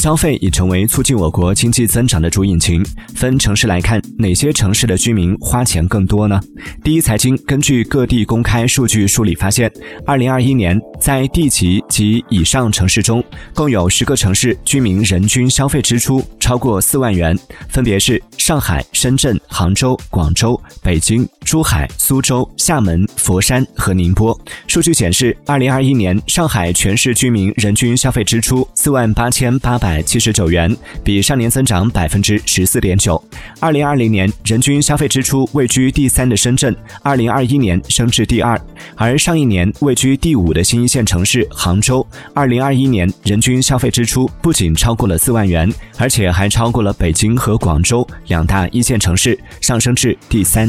消费已成为促进我国经济增长的主引擎。分城市来看，哪些城市的居民花钱更多呢？第一财经根据各地公开数据梳理发现，二零二一年在地级及以上城市中，共有十个城市居民人均消费支出超过四万元，分别是上海、深圳、杭州、广州、北京、珠海、苏州、厦门、佛山和宁波。数据显示，二零二一年上海全市居民人均消费支出四万八千八百七十九元，比上年增长百分之十四点九。二零二零年人均消费支出位居第三的深圳，二零二一年升至第二，而上一年位居第五的新一线城市杭州，二零二一年人均消费支出不仅超过了四万元，而且还超过了北京和广州两大一线城市，上升至第三。